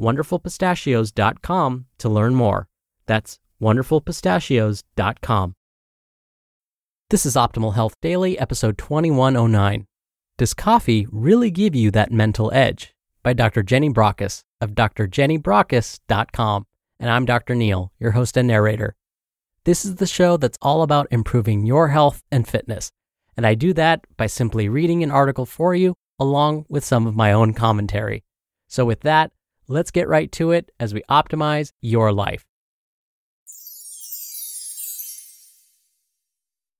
wonderfulpistachios.com to learn more. That's wonderfulpistachios.com. This is Optimal Health Daily, episode 2109. Does coffee really give you that mental edge? By Dr. Jenny Brockis of drjennybrockis.com. And I'm Dr. Neal, your host and narrator. This is the show that's all about improving your health and fitness. And I do that by simply reading an article for you along with some of my own commentary. So, with that, let's get right to it as we optimize your life.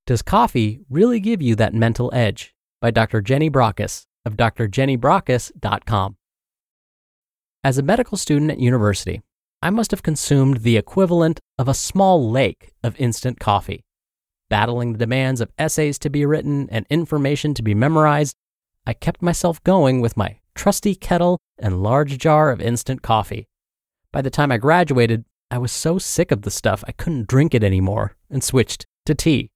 Does coffee really give you that mental edge? By Dr. Jenny Brockis of drjennybrockis.com. As a medical student at university, I must have consumed the equivalent of a small lake of instant coffee. Battling the demands of essays to be written and information to be memorized, I kept myself going with my trusty kettle and large jar of instant coffee. By the time I graduated, I was so sick of the stuff I couldn't drink it anymore and switched to tea.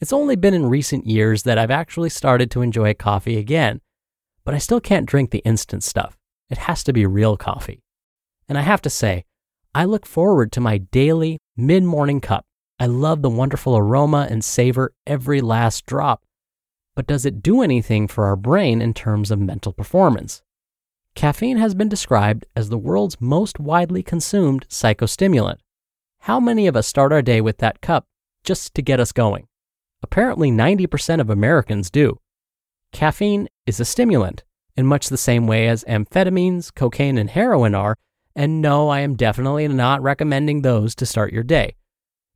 It's only been in recent years that I've actually started to enjoy coffee again, but I still can't drink the instant stuff. It has to be real coffee. And I have to say, I look forward to my daily mid morning cup. I love the wonderful aroma and savor every last drop but does it do anything for our brain in terms of mental performance? Caffeine has been described as the world's most widely consumed psychostimulant. How many of us start our day with that cup just to get us going? Apparently, 90% of Americans do. Caffeine is a stimulant in much the same way as amphetamines, cocaine, and heroin are, and no, I am definitely not recommending those to start your day.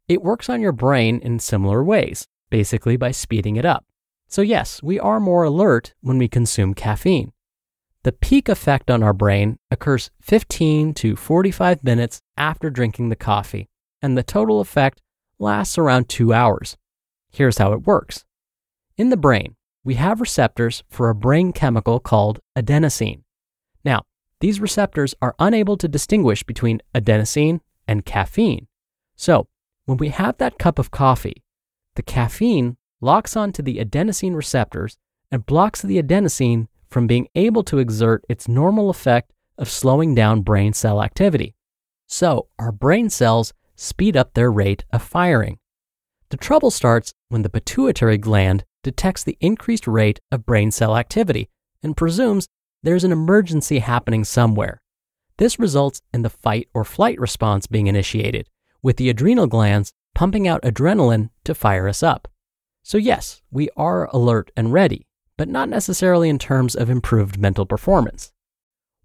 It works on your brain in similar ways, basically by speeding it up. So, yes, we are more alert when we consume caffeine. The peak effect on our brain occurs 15 to 45 minutes after drinking the coffee, and the total effect lasts around two hours. Here's how it works In the brain, we have receptors for a brain chemical called adenosine. Now, these receptors are unable to distinguish between adenosine and caffeine. So, when we have that cup of coffee, the caffeine locks onto the adenosine receptors and blocks the adenosine from being able to exert its normal effect of slowing down brain cell activity. So, our brain cells speed up their rate of firing. The trouble starts when the pituitary gland detects the increased rate of brain cell activity and presumes there's an emergency happening somewhere. This results in the fight or flight response being initiated, with the adrenal glands pumping out adrenaline to fire us up. So, yes, we are alert and ready, but not necessarily in terms of improved mental performance.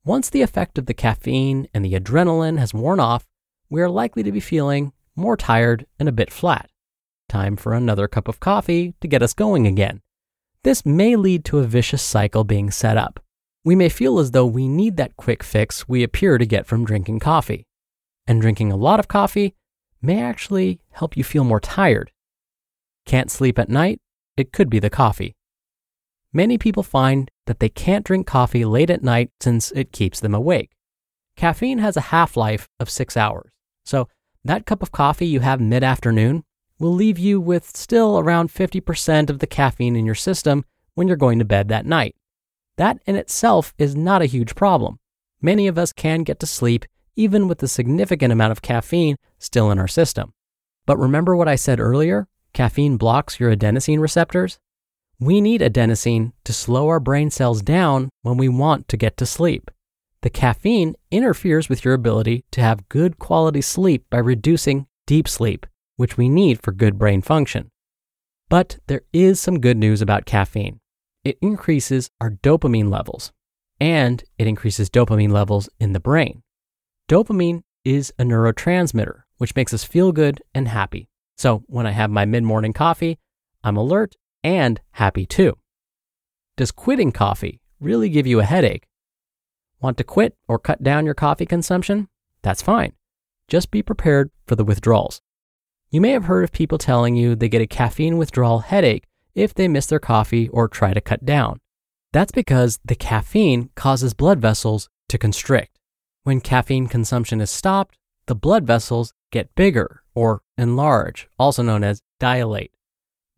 Once the effect of the caffeine and the adrenaline has worn off, we are likely to be feeling more tired and a bit flat. Time for another cup of coffee to get us going again. This may lead to a vicious cycle being set up. We may feel as though we need that quick fix we appear to get from drinking coffee. And drinking a lot of coffee may actually help you feel more tired can't sleep at night? It could be the coffee. Many people find that they can't drink coffee late at night since it keeps them awake. Caffeine has a half life of six hours, so that cup of coffee you have mid afternoon will leave you with still around 50% of the caffeine in your system when you're going to bed that night. That in itself is not a huge problem. Many of us can get to sleep even with a significant amount of caffeine still in our system. But remember what I said earlier? Caffeine blocks your adenosine receptors. We need adenosine to slow our brain cells down when we want to get to sleep. the caffeine interferes with your ability to have good quality sleep by reducing deep sleep, which we need for good brain function. But there is some good news about caffeine. It increases our dopamine levels, and it increases dopamine levels in the brain. Dopamine is a neurotransmitter, which makes us feel good and happy. So when I have my mid morning coffee, I'm alert and happy too. Does quitting coffee really give you a headache? Want to quit or cut down your coffee consumption? That's fine. Just be prepared for the withdrawals. You may have heard of people telling you they get a caffeine withdrawal headache if they miss their coffee or try to cut down. That's because the caffeine causes blood vessels to constrict. When caffeine consumption is stopped, the blood vessels get bigger or enlarge, also known as dilate.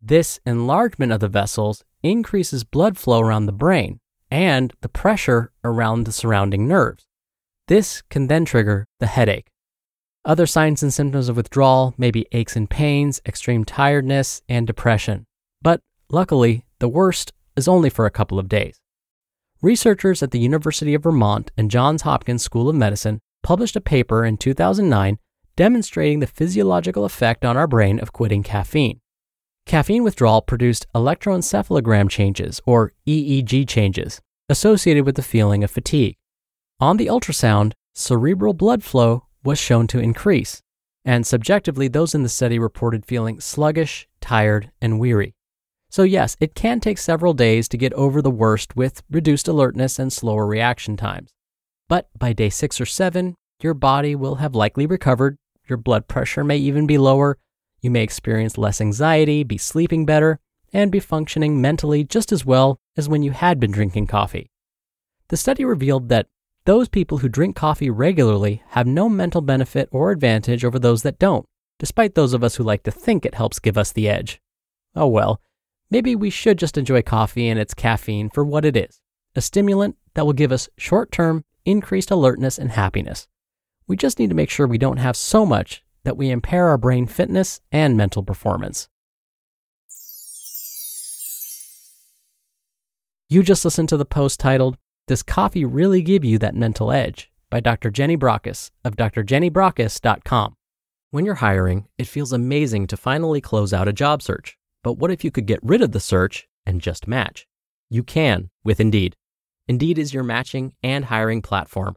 This enlargement of the vessels increases blood flow around the brain and the pressure around the surrounding nerves. This can then trigger the headache. Other signs and symptoms of withdrawal may be aches and pains, extreme tiredness, and depression. But luckily, the worst is only for a couple of days. Researchers at the University of Vermont and Johns Hopkins School of Medicine published a paper in 2009 demonstrating the physiological effect on our brain of quitting caffeine. Caffeine withdrawal produced electroencephalogram changes, or EEG changes, associated with the feeling of fatigue. On the ultrasound, cerebral blood flow was shown to increase, and subjectively, those in the study reported feeling sluggish, tired, and weary. So, yes, it can take several days to get over the worst with reduced alertness and slower reaction times. But by day six or seven, your body will have likely recovered, your blood pressure may even be lower, you may experience less anxiety, be sleeping better, and be functioning mentally just as well as when you had been drinking coffee. The study revealed that those people who drink coffee regularly have no mental benefit or advantage over those that don't, despite those of us who like to think it helps give us the edge. Oh well, maybe we should just enjoy coffee and its caffeine for what it is a stimulant that will give us short term, increased alertness and happiness. We just need to make sure we don't have so much that we impair our brain fitness and mental performance. You just listened to the post titled, Does Coffee Really Give You That Mental Edge? by Dr. Jenny Brockis of drjennybrockis.com. When you're hiring, it feels amazing to finally close out a job search. But what if you could get rid of the search and just match? You can with Indeed. Indeed is your matching and hiring platform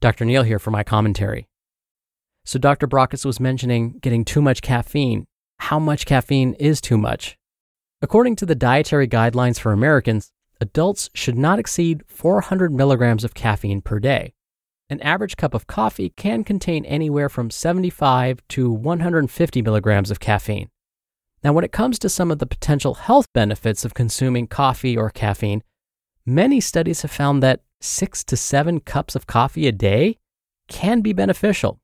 Dr. Neal here for my commentary. So, Dr. Brockis was mentioning getting too much caffeine. How much caffeine is too much? According to the dietary guidelines for Americans, adults should not exceed 400 milligrams of caffeine per day. An average cup of coffee can contain anywhere from 75 to 150 milligrams of caffeine. Now, when it comes to some of the potential health benefits of consuming coffee or caffeine, many studies have found that six to seven cups of coffee a day can be beneficial.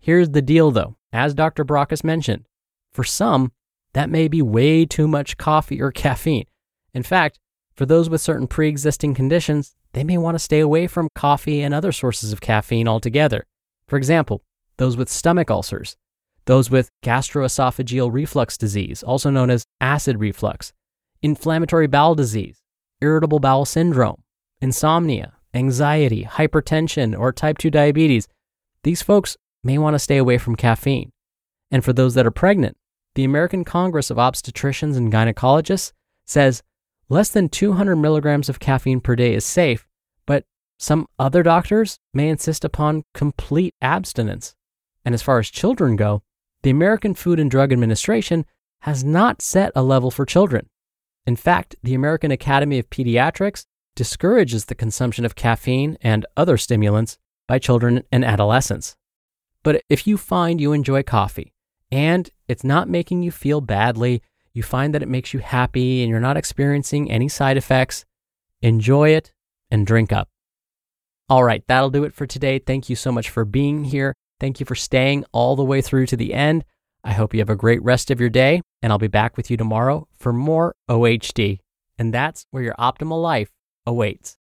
Here's the deal though, as Dr. Brockis mentioned, for some, that may be way too much coffee or caffeine. In fact, for those with certain pre existing conditions, they may want to stay away from coffee and other sources of caffeine altogether. For example, those with stomach ulcers, those with gastroesophageal reflux disease, also known as acid reflux, inflammatory bowel disease, irritable bowel syndrome, insomnia, anxiety, hypertension, or type 2 diabetes, these folks may want to stay away from caffeine. And for those that are pregnant, the American Congress of Obstetricians and Gynecologists says less than 200 milligrams of caffeine per day is safe, but Some other doctors may insist upon complete abstinence. And as far as children go, the American Food and Drug Administration has not set a level for children. In fact, the American Academy of Pediatrics discourages the consumption of caffeine and other stimulants by children and adolescents. But if you find you enjoy coffee and it's not making you feel badly, you find that it makes you happy and you're not experiencing any side effects, enjoy it and drink up. All right, that'll do it for today. Thank you so much for being here. Thank you for staying all the way through to the end. I hope you have a great rest of your day, and I'll be back with you tomorrow for more OHD. And that's where your optimal life awaits.